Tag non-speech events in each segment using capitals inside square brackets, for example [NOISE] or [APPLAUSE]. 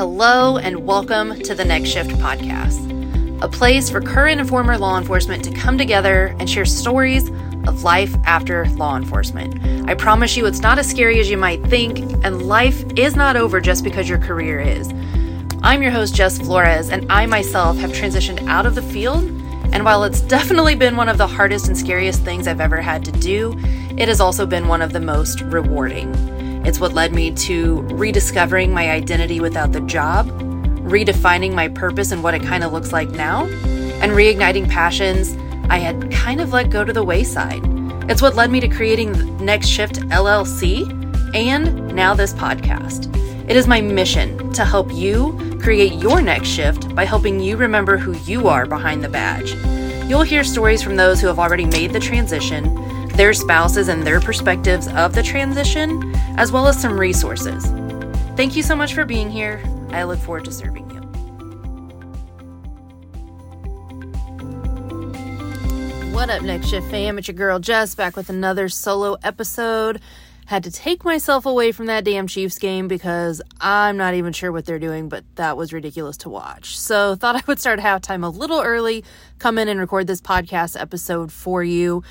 Hello, and welcome to the Next Shift podcast, a place for current and former law enforcement to come together and share stories of life after law enforcement. I promise you, it's not as scary as you might think, and life is not over just because your career is. I'm your host, Jess Flores, and I myself have transitioned out of the field. And while it's definitely been one of the hardest and scariest things I've ever had to do, it has also been one of the most rewarding. It's what led me to rediscovering my identity without the job, redefining my purpose and what it kind of looks like now, and reigniting passions I had kind of let go to the wayside. It's what led me to creating Next Shift LLC and now this podcast. It is my mission to help you create your next shift by helping you remember who you are behind the badge. You'll hear stories from those who have already made the transition their spouses and their perspectives of the transition, as well as some resources. Thank you so much for being here. I look forward to serving you. What up, Next Shift fam? It's your girl Jess back with another solo episode. Had to take myself away from that damn Chiefs game because I'm not even sure what they're doing, but that was ridiculous to watch. So, thought I would start halftime a little early, come in and record this podcast episode for you.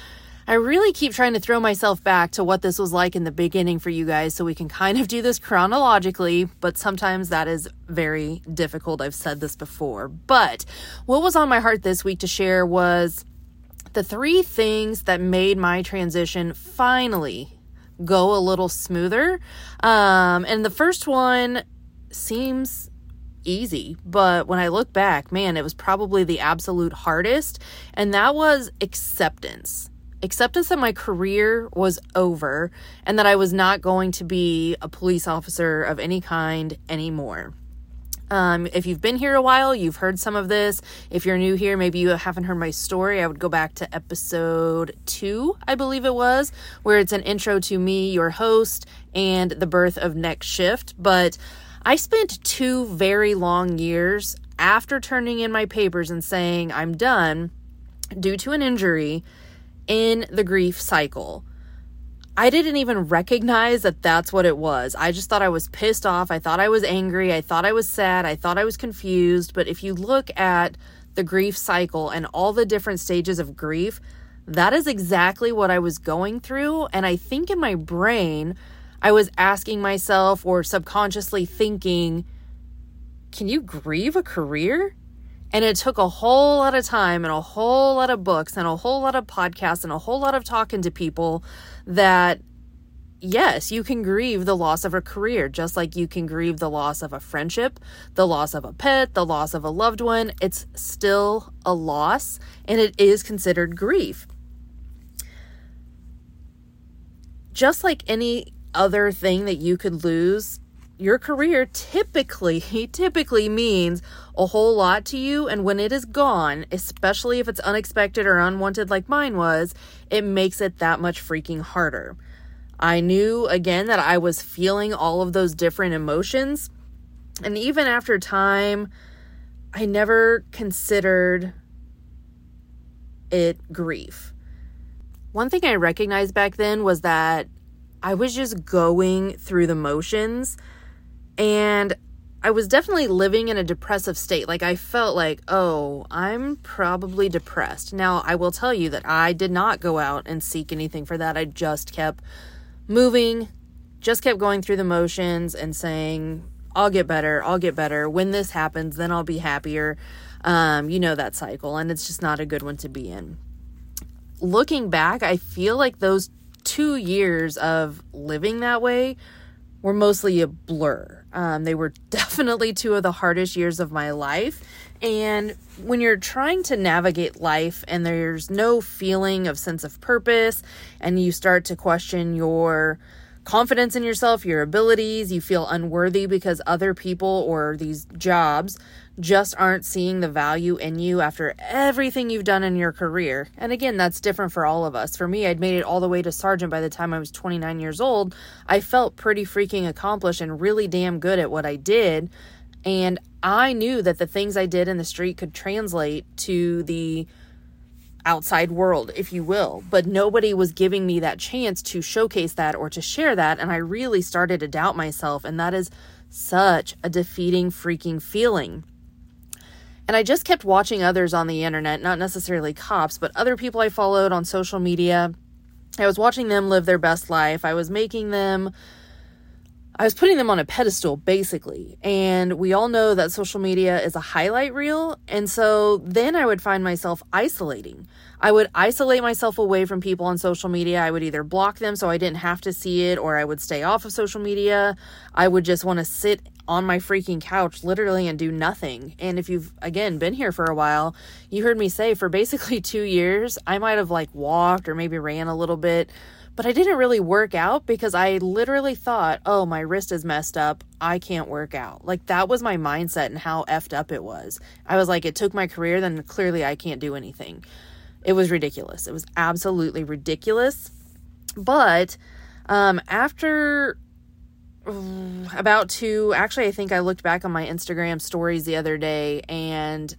I really keep trying to throw myself back to what this was like in the beginning for you guys so we can kind of do this chronologically, but sometimes that is very difficult. I've said this before. But what was on my heart this week to share was the three things that made my transition finally go a little smoother. Um, and the first one seems easy, but when I look back, man, it was probably the absolute hardest, and that was acceptance acceptance that my career was over and that I was not going to be a police officer of any kind anymore. Um, if you've been here a while, you've heard some of this. If you're new here, maybe you haven't heard my story. I would go back to episode two, I believe it was, where it's an intro to me, your host, and the birth of Next Shift. But I spent two very long years after turning in my papers and saying I'm done due to an injury in the grief cycle. I didn't even recognize that that's what it was. I just thought I was pissed off. I thought I was angry. I thought I was sad. I thought I was confused. But if you look at the grief cycle and all the different stages of grief, that is exactly what I was going through. And I think in my brain, I was asking myself or subconsciously thinking, can you grieve a career? And it took a whole lot of time and a whole lot of books and a whole lot of podcasts and a whole lot of talking to people that, yes, you can grieve the loss of a career, just like you can grieve the loss of a friendship, the loss of a pet, the loss of a loved one. It's still a loss and it is considered grief. Just like any other thing that you could lose, your career typically [LAUGHS] typically means a whole lot to you and when it is gone especially if it's unexpected or unwanted like mine was it makes it that much freaking harder. I knew again that i was feeling all of those different emotions and even after time i never considered it grief. One thing i recognized back then was that i was just going through the motions and I was definitely living in a depressive state. Like I felt like, oh, I'm probably depressed. Now, I will tell you that I did not go out and seek anything for that. I just kept moving, just kept going through the motions and saying, I'll get better, I'll get better. When this happens, then I'll be happier. Um, you know that cycle, and it's just not a good one to be in. Looking back, I feel like those two years of living that way were mostly a blur. Um, they were [LAUGHS] definitely two of the hardest years of my life. And when you're trying to navigate life and there's no feeling of sense of purpose, and you start to question your confidence in yourself, your abilities, you feel unworthy because other people or these jobs just aren't seeing the value in you after everything you've done in your career. And again, that's different for all of us. For me, I'd made it all the way to sergeant by the time I was 29 years old. I felt pretty freaking accomplished and really damn good at what I did. And I knew that the things I did in the street could translate to the outside world, if you will. But nobody was giving me that chance to showcase that or to share that. And I really started to doubt myself. And that is such a defeating freaking feeling. And I just kept watching others on the internet, not necessarily cops, but other people I followed on social media. I was watching them live their best life. I was making them I was putting them on a pedestal basically. And we all know that social media is a highlight reel. And so then I would find myself isolating. I would isolate myself away from people on social media. I would either block them so I didn't have to see it, or I would stay off of social media. I would just want to sit on my freaking couch literally and do nothing. And if you've again been here for a while, you heard me say for basically [LAUGHS] two years, I might have like walked or maybe ran a little bit but I didn't really work out because I literally thought, oh, my wrist is messed up. I can't work out. Like that was my mindset and how effed up it was. I was like, it took my career, then clearly I can't do anything. It was ridiculous. It was absolutely ridiculous. But um, after about to actually, I think I looked back on my Instagram stories the other day and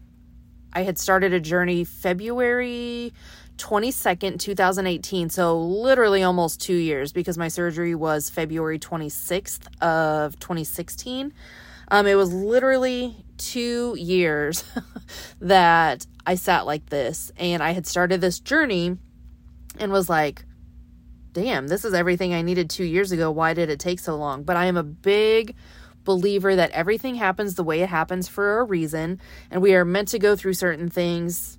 I had started a journey February 22nd, 2018. So literally almost two years because my surgery was February 26th of 2016. Um, it was literally two years [LAUGHS] that I sat like this and I had started this journey and was like, damn, this is everything I needed two years ago. Why did it take so long? But I am a big believer that everything happens the way it happens for a reason, and we are meant to go through certain things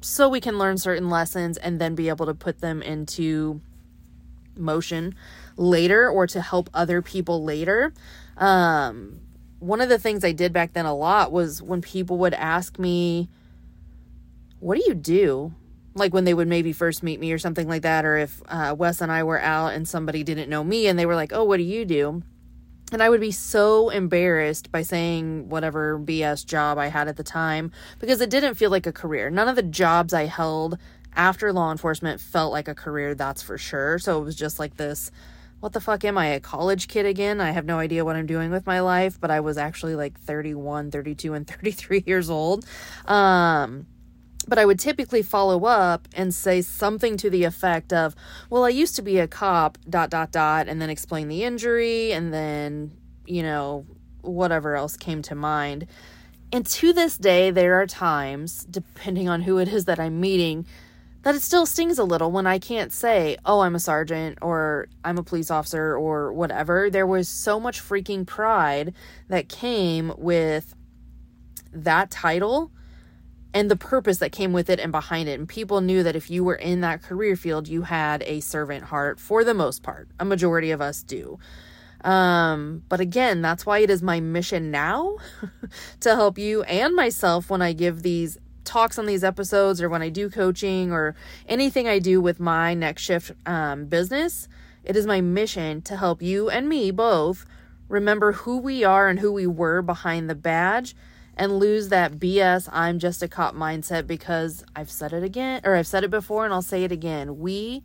so we can learn certain lessons and then be able to put them into motion later or to help other people later. Um, one of the things I did back then a lot was when people would ask me, What do you do? Like when they would maybe first meet me or something like that, or if uh, Wes and I were out and somebody didn't know me and they were like, Oh, what do you do? And I would be so embarrassed by saying whatever BS job I had at the time because it didn't feel like a career. None of the jobs I held after law enforcement felt like a career, that's for sure. So it was just like this what the fuck am I, a college kid again? I have no idea what I'm doing with my life, but I was actually like 31, 32, and [LAUGHS] 33 years old. Um, but I would typically follow up and say something to the effect of, well, I used to be a cop, dot, dot, dot, and then explain the injury and then, you know, whatever else came to mind. And to this day, there are times, depending on who it is that I'm meeting, that it still stings a little when I can't say, oh, I'm a sergeant or I'm a police officer or whatever. There was so much freaking pride that came with that title and the purpose that came with it and behind it. And people knew that if you were in that career field, you had a servant heart for the most part. A majority of us do. Um, but again, that's why it is my mission now [LAUGHS] to help you and myself when I give these talks on these episodes or when I do coaching or anything I do with my next shift um, business. It is my mission to help you and me both remember who we are and who we were behind the badge and lose that BS I'm just a cop mindset because I've said it again, or I've said it before and I'll say it again. We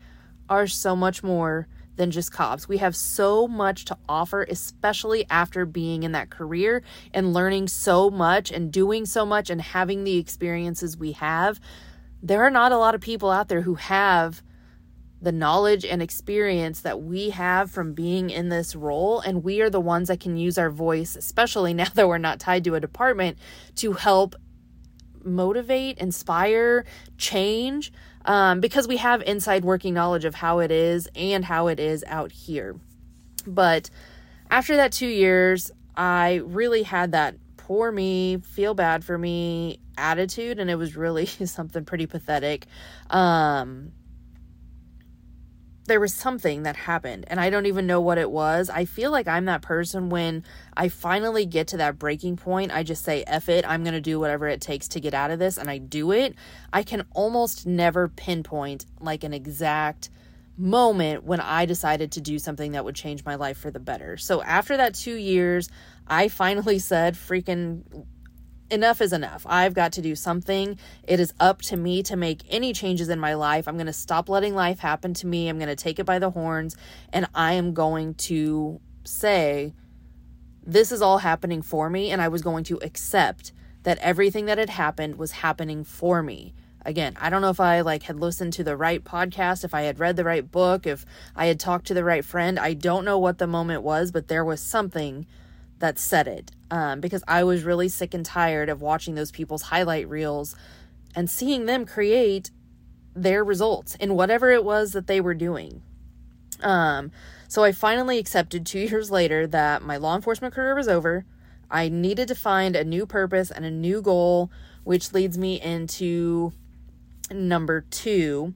are so much more than just cops. We have so much to offer, especially after being in that career and learning so much and doing so much and having the experiences we have. There are not a lot of people out there who have the knowledge and experience that we have from being in this role. And we are the ones that can use our voice, especially [LAUGHS] now that we're not tied to a department, to help motivate, inspire, change, um, because we have inside working knowledge of how it is and how it is out here. But after that two years, I really had that poor me, feel bad for me attitude, and it was really [LAUGHS] something pretty pathetic. Um, there was something that happened and I don't even know what it was. I feel like I'm that person when I finally get to that breaking point, I just say, F it, I'm going to do whatever it takes to get out of this, and I do it. I can almost never pinpoint like an exact moment when I decided to do something that would change my life for the better. So after that two years, I finally [LAUGHS] said, freaking enough is enough. I've got to do something. It is up to me to make any changes in my life. I'm going to stop letting life happen to me. I'm going to take it by the horns and I am going to say, this is all happening for me. And I was going to accept that everything that had happened was happening for me. Again, I don't know if I like had listened to the right podcast, if I had read the right book, if I had talked to the right friend. I don't know what the moment was, but there was something that said it um, because I was really sick and tired of watching those people's highlight reels and seeing them create their results in whatever it was that they were doing. Um, so I finally accepted two [LAUGHS] years later that my law enforcement career was over. I needed to find a new purpose and a new goal, which leads me into number two,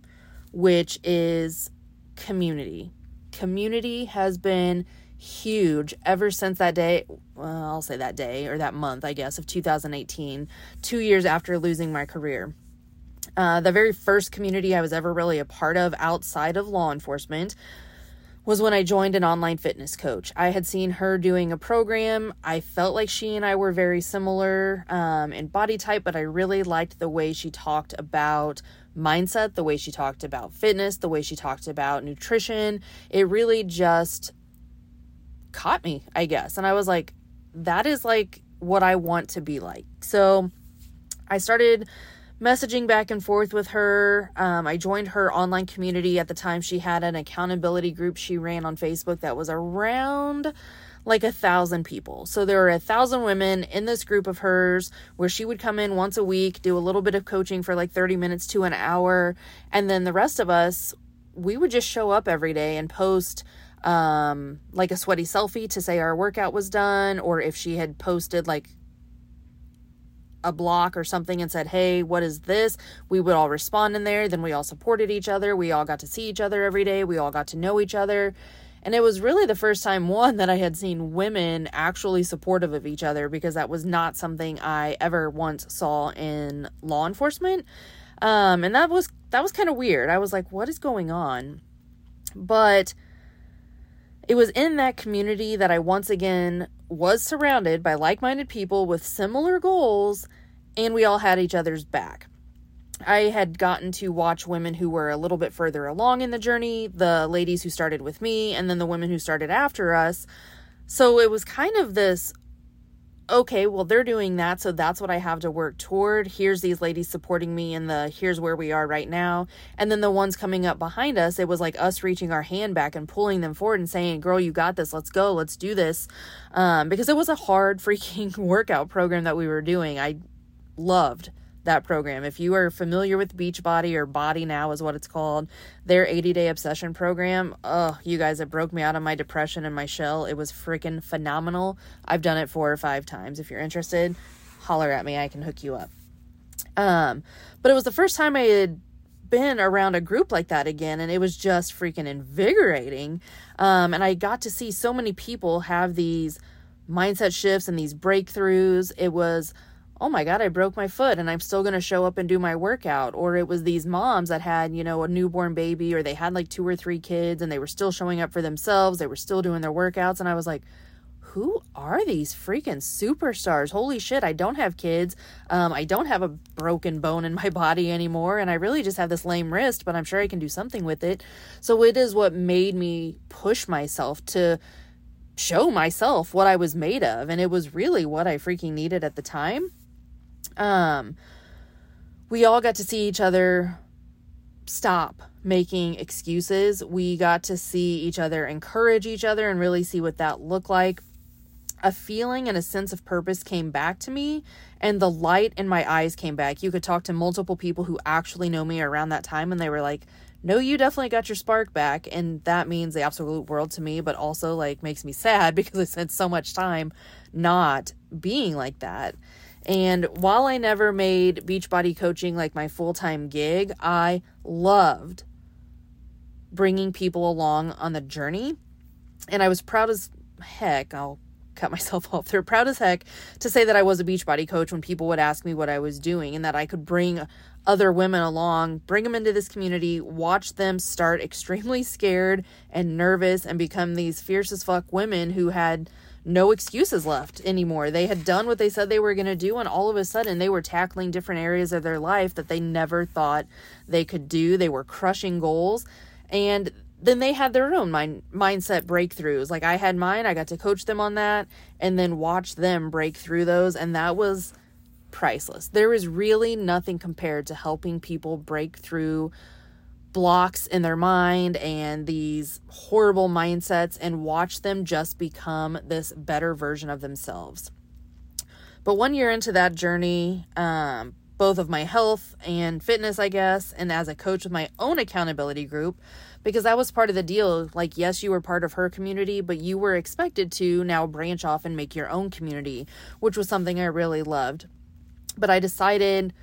which is community. Community has been huge ever since that day. Well, I'll say that day or that month, I guess, of 2018, two years after losing my career. Uh, the very first community I was ever really a part of outside of law enforcement was when I joined an online fitness coach. I had seen her doing a program. I felt like she and I were very similar um, in body type, but I really liked the way she talked about mindset, the way she talked about fitness, the way she talked about nutrition. It really just caught me, I guess. And I was like, that is like what I want to be like. So I started messaging back and forth with her. Um, I joined her online community at the time. She had an accountability group she ran on Facebook that was around like a thousand people. So there were a thousand women in this group of hers where she would come in once a week, do a little bit of coaching for like 30 minutes to an hour. And then the rest of us, we would just show up every day and post um, like a sweaty selfie to say our workout was done, or if she had posted like a block or something and said, Hey, what is this? We would all respond in there. Then we all supported each other. We all got to see each other every day. We all got to know each other. And it was really the first time, [LAUGHS] one, that I had seen women actually supportive of each other because that was not something I ever once saw in law enforcement. Um, and that was that was kind of weird. I was like, what is going on? But it was in that community that I once again was surrounded by like minded people with similar goals, and we all had each other's back. I had gotten to watch women who were a little bit further along in the journey, the ladies who started with me, and then the women who started after us. So it was kind of this okay, well, they're doing that, so that's what I have to work toward. Here's these ladies supporting me in the here's where we are right now. And then the ones coming up behind us, it was like us reaching our hand back and pulling them forward and saying, Girl, you got this, let's go, let's do this. Um, because it was a hard [LAUGHS] freaking workout program that we were doing. I loved that program. If you are familiar with Beachbody or BODi Now is what it's called, their 80 day obsession program, oh, you guys, it broke me out of my depression and my shell. It was freaking phenomenal. I've done it four or five times. If you're interested, holler at me. I can hook you up. Um, but it was the first time I had been around a group like that again and it was just freaking invigorating um, and i got to see so many people have these mindset shifts and these breakthroughs it was oh my God, I broke my foot and I'm still going to show up and do my workout. Or it was these moms that had, you know, a newborn baby or they had like two or three kids and they were still showing up for themselves. They were still doing their workouts. And I was like, who are these freaking superstars? Holy shit, I don't have kids. Um, I don't have a broken bone in my [LAUGHS] body anymore. And I really just have this lame wrist, but I'm sure I can do something with it. So it is what made me push myself to show myself what I was made of. And it was really what I freaking needed at the time. Um, we all got to see each other stop making excuses. We got to see each other encourage each other and really see what that looked like. A feeling and a sense of purpose came back to me, and the light in my eyes came back. You could talk to multiple people who actually know me around that time, and they were like, No, you definitely got your spark back. And that means the absolute world to me, but also like makes me sad [LAUGHS] because I spent so much time not being like that. And while I never made Beachbody coaching like my full time gig, I loved bringing people along on the journey. And I was proud as heck, I'll cut [LAUGHS] myself off there, proud as heck to say that I was a Beachbody coach when people would ask me what I was doing and that I could bring other women along, bring them into this community, watch them start [LAUGHS] extremely scared and nervous and become these fierce as fuck women who had no excuses left anymore. They had done what they said they were going to do, and all of a sudden they were tackling different areas of their life that they never thought they could do. They were crushing goals, and then they had their own mind mindset breakthroughs. Like I had mine, I got to coach them on that, and then watch them break through those, and that was priceless. There is really nothing compared to helping people break through blocks in their mind and these horrible mindsets and watch them just become this better version of themselves. But one year into that journey, um, both of my health and fitness, I guess, and as a coach with my own accountability group, because that was part of the deal. Like, yes, you were part of her community, but you were expected to now branch off and make your own community, which was something I really loved. But I decided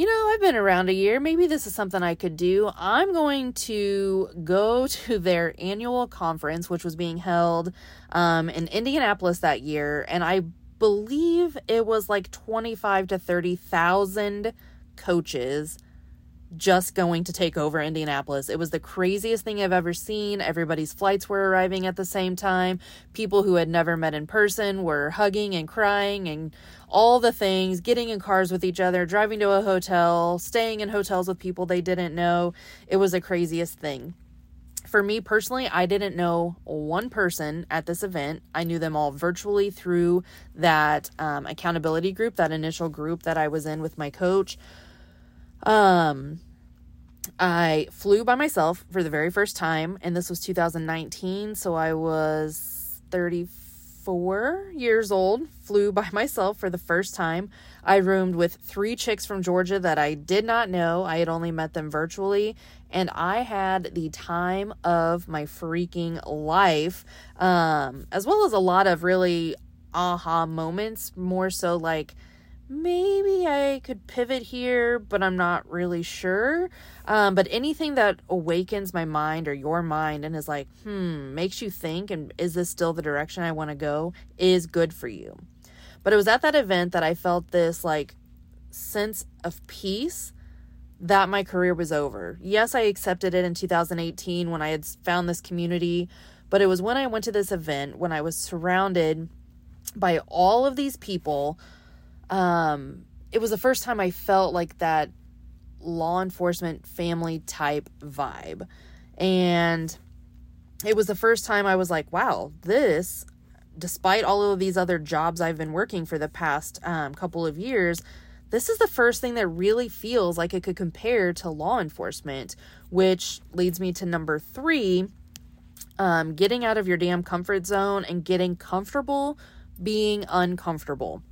you know, I've been around a year. Maybe this is something I could do. I'm going to go [LAUGHS] to their annual conference, which was being held um, in Indianapolis that year. And I believe it was like 25 to 30,000 coaches just going to take over Indianapolis. It was the craziest thing I've ever seen. Everybody's flights were arriving at the same time. People who had never met in person were hugging and crying and all the things, getting in cars with each other, driving to a hotel, staying in hotels with people they didn't know. It was the craziest thing. For me personally, I didn't know one person at this event. I knew them all virtually through that um, accountability group, that initial group that I was in with my coach. Um, I flew by myself for the very first time, and this was 2019, so I was 34 years old. Flew by [LAUGHS] myself for the first time. I roomed with three chicks from Georgia that I did not know. I had only met them virtually, and I had the time of my freaking life, um, as well as a lot of really aha moments, more so like maybe I could pivot here, but I'm not really sure. Um, but anything that awakens my mind or your mind and is like, hmm, makes you think, and is this still the direction I want to go, is good for you. But it was at that event that I felt this like sense of peace that my career was over. Yes, I accepted it in 2018 when I had found this community, but it was when I went to this event when I was surrounded by all of these people um, it was the first time I felt like that law enforcement family type vibe. And it was the first time I was like, wow, this, despite all of these other jobs I've been working for the past um, couple of years, this is the first thing that really feels like it could compare to law enforcement, which leads me to number three um, getting out of your damn comfort zone and getting comfortable being uncomfortable.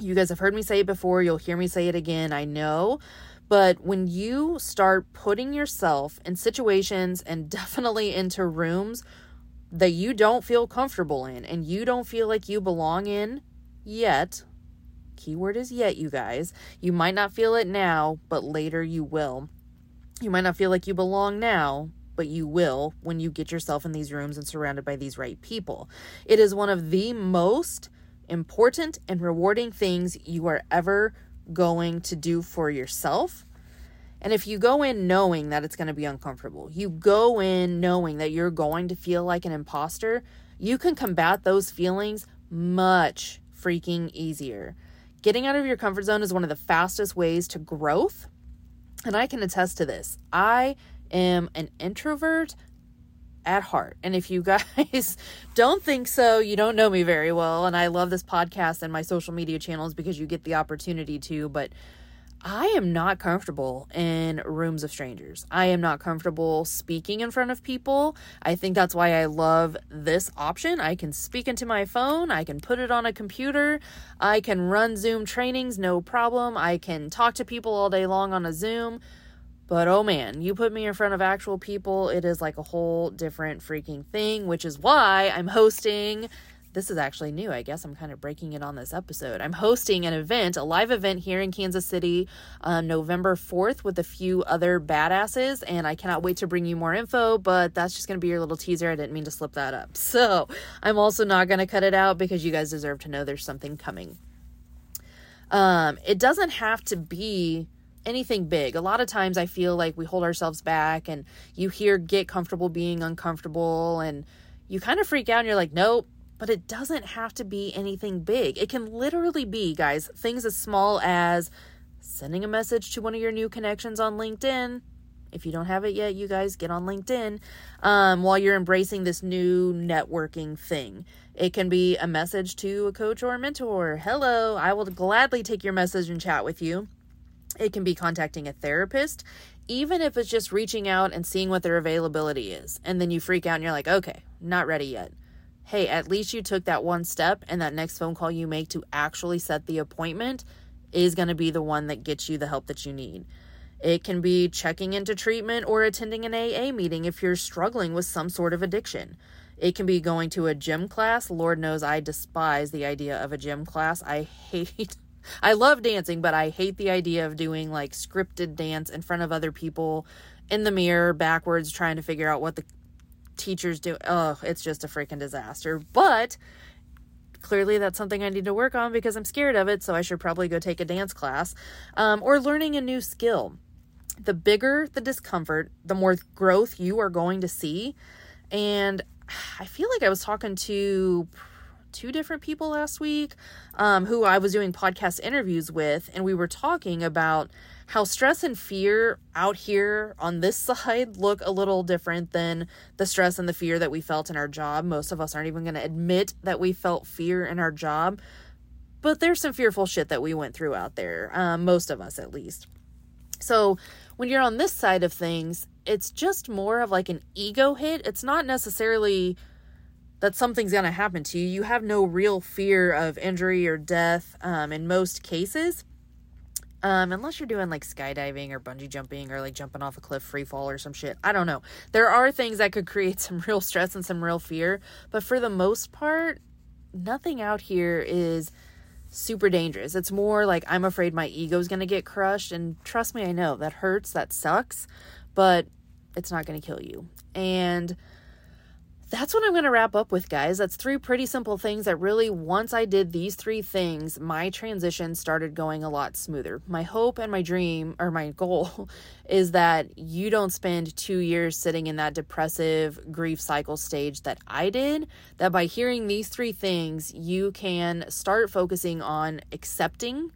You guys have heard me say it before, you'll hear me say it again, I know. But when you start putting yourself in situations and [LAUGHS] definitely into rooms that you don't feel comfortable in and you don't feel like you belong in yet, keyword is yet, you guys, you might not feel it now, but later you will. You might not feel like you belong now, but you will when you get yourself in these rooms and surrounded by these right people. It is one of the most important and rewarding things you are ever going to do for yourself. And if you go in knowing that it's going to be uncomfortable, you go in knowing that you're going to feel like an imposter, you can combat those feelings much freaking easier. Getting out of your comfort zone is one of the fastest ways to growth. And I can attest to this. I am an introvert at heart. And if you guys [LAUGHS] don't think so, you don't know me very well. And I love this podcast and my social media channels because you get the opportunity to. But I am not comfortable in rooms of strangers. I am not comfortable speaking in front of people. I think that's why I love this option. I can speak into my phone, I can put it on a computer, I can run Zoom trainings, no problem. I can talk to people all day long on a Zoom. But oh man, you put me in front of actual people, it is like a whole different freaking thing, which is why I'm hosting. This is actually new. I guess I'm kind of breaking it on this episode. I'm hosting an event, a live event here in Kansas City on November 4th with a few other badasses, and I cannot wait to bring you more info, but that's just going to be your little teaser. I didn't mean to slip that up. [LAUGHS] So I'm also not going to cut it out because you guys deserve to know there's something coming. Um, it doesn't have to be anything big. A lot of times I feel like we hold ourselves back and you hear get comfortable being uncomfortable and you kind of freak out and you're like, nope. But it doesn't have to be anything big. It can literally be, guys, things as small as sending a message to one of your new connections on LinkedIn. If you don't have it yet, you guys get on LinkedIn um, while you're embracing this new networking thing. It can be a message to a coach or a mentor. Hello, I will gladly take your message and chat with you. It can be contacting a therapist. even if it's just reaching out and seeing what their availability is. And then you freak out and you're like, okay, not ready yet. Hey, at least you took that one step, and that next phone call you make to actually set the appointment is going to be the one that gets you the help that you need. It can be checking into treatment or attending an AA meeting if you're struggling with some sort of addiction. It can be going to a gym class. Lord knows I despise the idea of a gym class. I [LAUGHS] hate I love dancing, but I hate the idea of doing like scripted dance in front of other people in the mirror backwards trying to figure out what the teachers do. Oh, it's just a freaking disaster. But clearly that's something I need to work on because I'm scared of it, so I should probably go take a dance class um, or learning a new skill. The bigger the discomfort, the more growth you are going to see. And I feel like I was talking to two different people last week um, who I was doing podcast interviews with, and we were talking about how stress and fear out here on this [LAUGHS] side look a little different than the stress and the fear that we felt in our job. Most of us aren't even going to admit that we felt fear in our job, but there's some fearful shit that we went through out there, um, most of us at least. So when you're on this side of things, it's just more of like an ego hit. It's not necessarily that something's going to happen to you. You have no real fear of injury or death um, in most cases. Um, unless you're doing like skydiving or bungee jumping or like jumping off a cliff free fall or some shit. I don't know. There are things that could create [LAUGHS] some real stress and some real fear, but for the most part, nothing out here is super dangerous. It's more like I'm afraid my ego's going to get crushed and trust me, I know that hurts, that sucks, but it's not going to kill you. And that's what I'm going to wrap up with, guys. That's three pretty simple things that really, once I did these three things, my transition started going a lot smoother. My hope and my dream, or my goal, [LAUGHS] is that you don't spend two years sitting in that depressive grief cycle stage that I did. That by hearing these three things, you can start focusing on accepting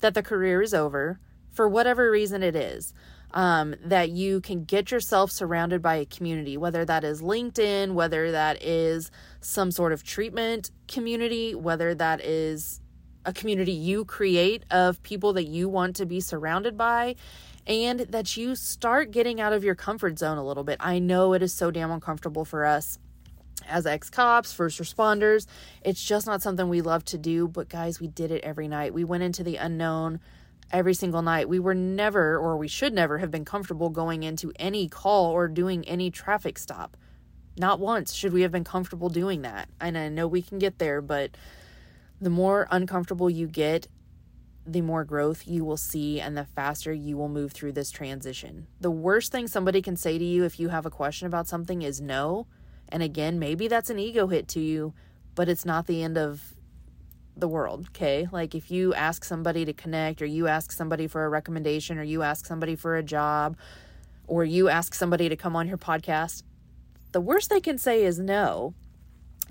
that the career is over for whatever reason it is um, that you can get yourself surrounded by a community, whether that is LinkedIn, whether that is some sort of treatment community, whether that is a community you create of people that you want to be surrounded by, and that you start getting out of your comfort zone a little bit. I know it is so damn uncomfortable for us as ex cops, first responders. It's just not something we love to do, but guys, we did it every night. We went into the unknown every single night. We were never, or we should never, have been comfortable going into any call or doing any traffic stop. Not once should we have been comfortable doing that. And I know we can get there, but the more uncomfortable you get, the more growth you will see and the faster you will move through this transition. The worst thing somebody can say to you if you have a question about something is no. And again, maybe that's an ego hit to you, but it's not the end of the world, okay? Like if you ask somebody to connect or you ask somebody for a recommendation or you ask somebody for a job or you ask somebody to come on your podcast, the worst they can say is no.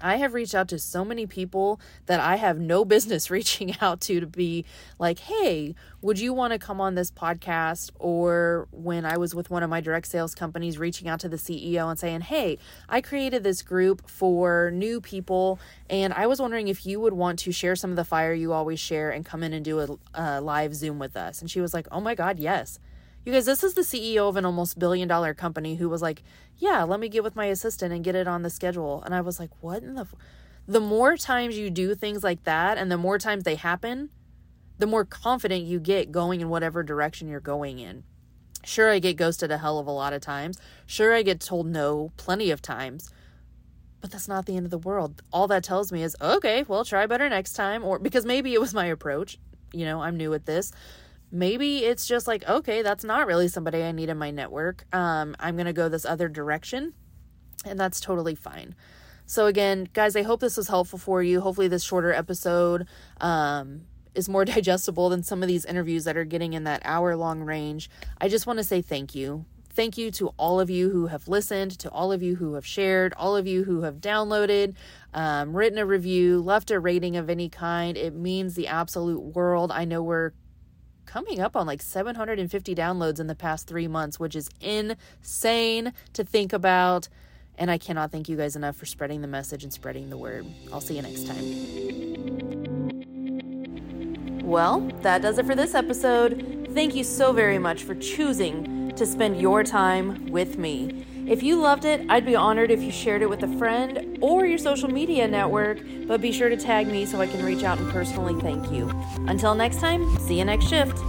I have reached out to so many people that I have no [LAUGHS] business reaching out to to be like, hey, would you want to come on this podcast? Or when I was with one of my direct sales companies, reaching out to the CEO and saying, hey, I created this group for new people, and I was wondering if you would want to share some of the fire you always share and come in and do a, a live Zoom with us. And she was like, oh my God, yes. You guys, this is the CEO of an almost billion dollar company who was like, "Yeah, let me get with my assistant and get it on the schedule." And I was like, "What in the f-? The more times you do things like that and the more times they happen, the more confident you get going in whatever direction you're going in. Sure, I get ghosted a hell of a lot of times. Sure, I get told no plenty of times. But that's not the end of the world. All that tells me is, okay, well, try better next time. Or because maybe it was my approach. You know, I'm new at this maybe it's just like okay that's not really somebody i need in my network. Um, i'm gonna go this other direction and that's totally fine. So again guys i hope this was helpful for you. Hopefully this shorter episode um, is more [LAUGHS] digestible than some of these interviews that are getting in that hour long range. I just want to say thank you. Thank you to all of you who have listened to all of you who have shared all of you who have downloaded um, written a review left a rating of any kind. It means the absolute world. I know we're coming up on like 750 downloads in the past three months, which is insane to think about. And I cannot thank you guys enough for spreading the message and spreading the word. I'll see you next time. Well, that does it for this episode. thank you so very much for choosing to spend your time with me. If you loved it, I'd be honored if you shared it with a friend or your social media network, but be sure to tag me so I can reach out and personally thank you. Until next time, see you next shift.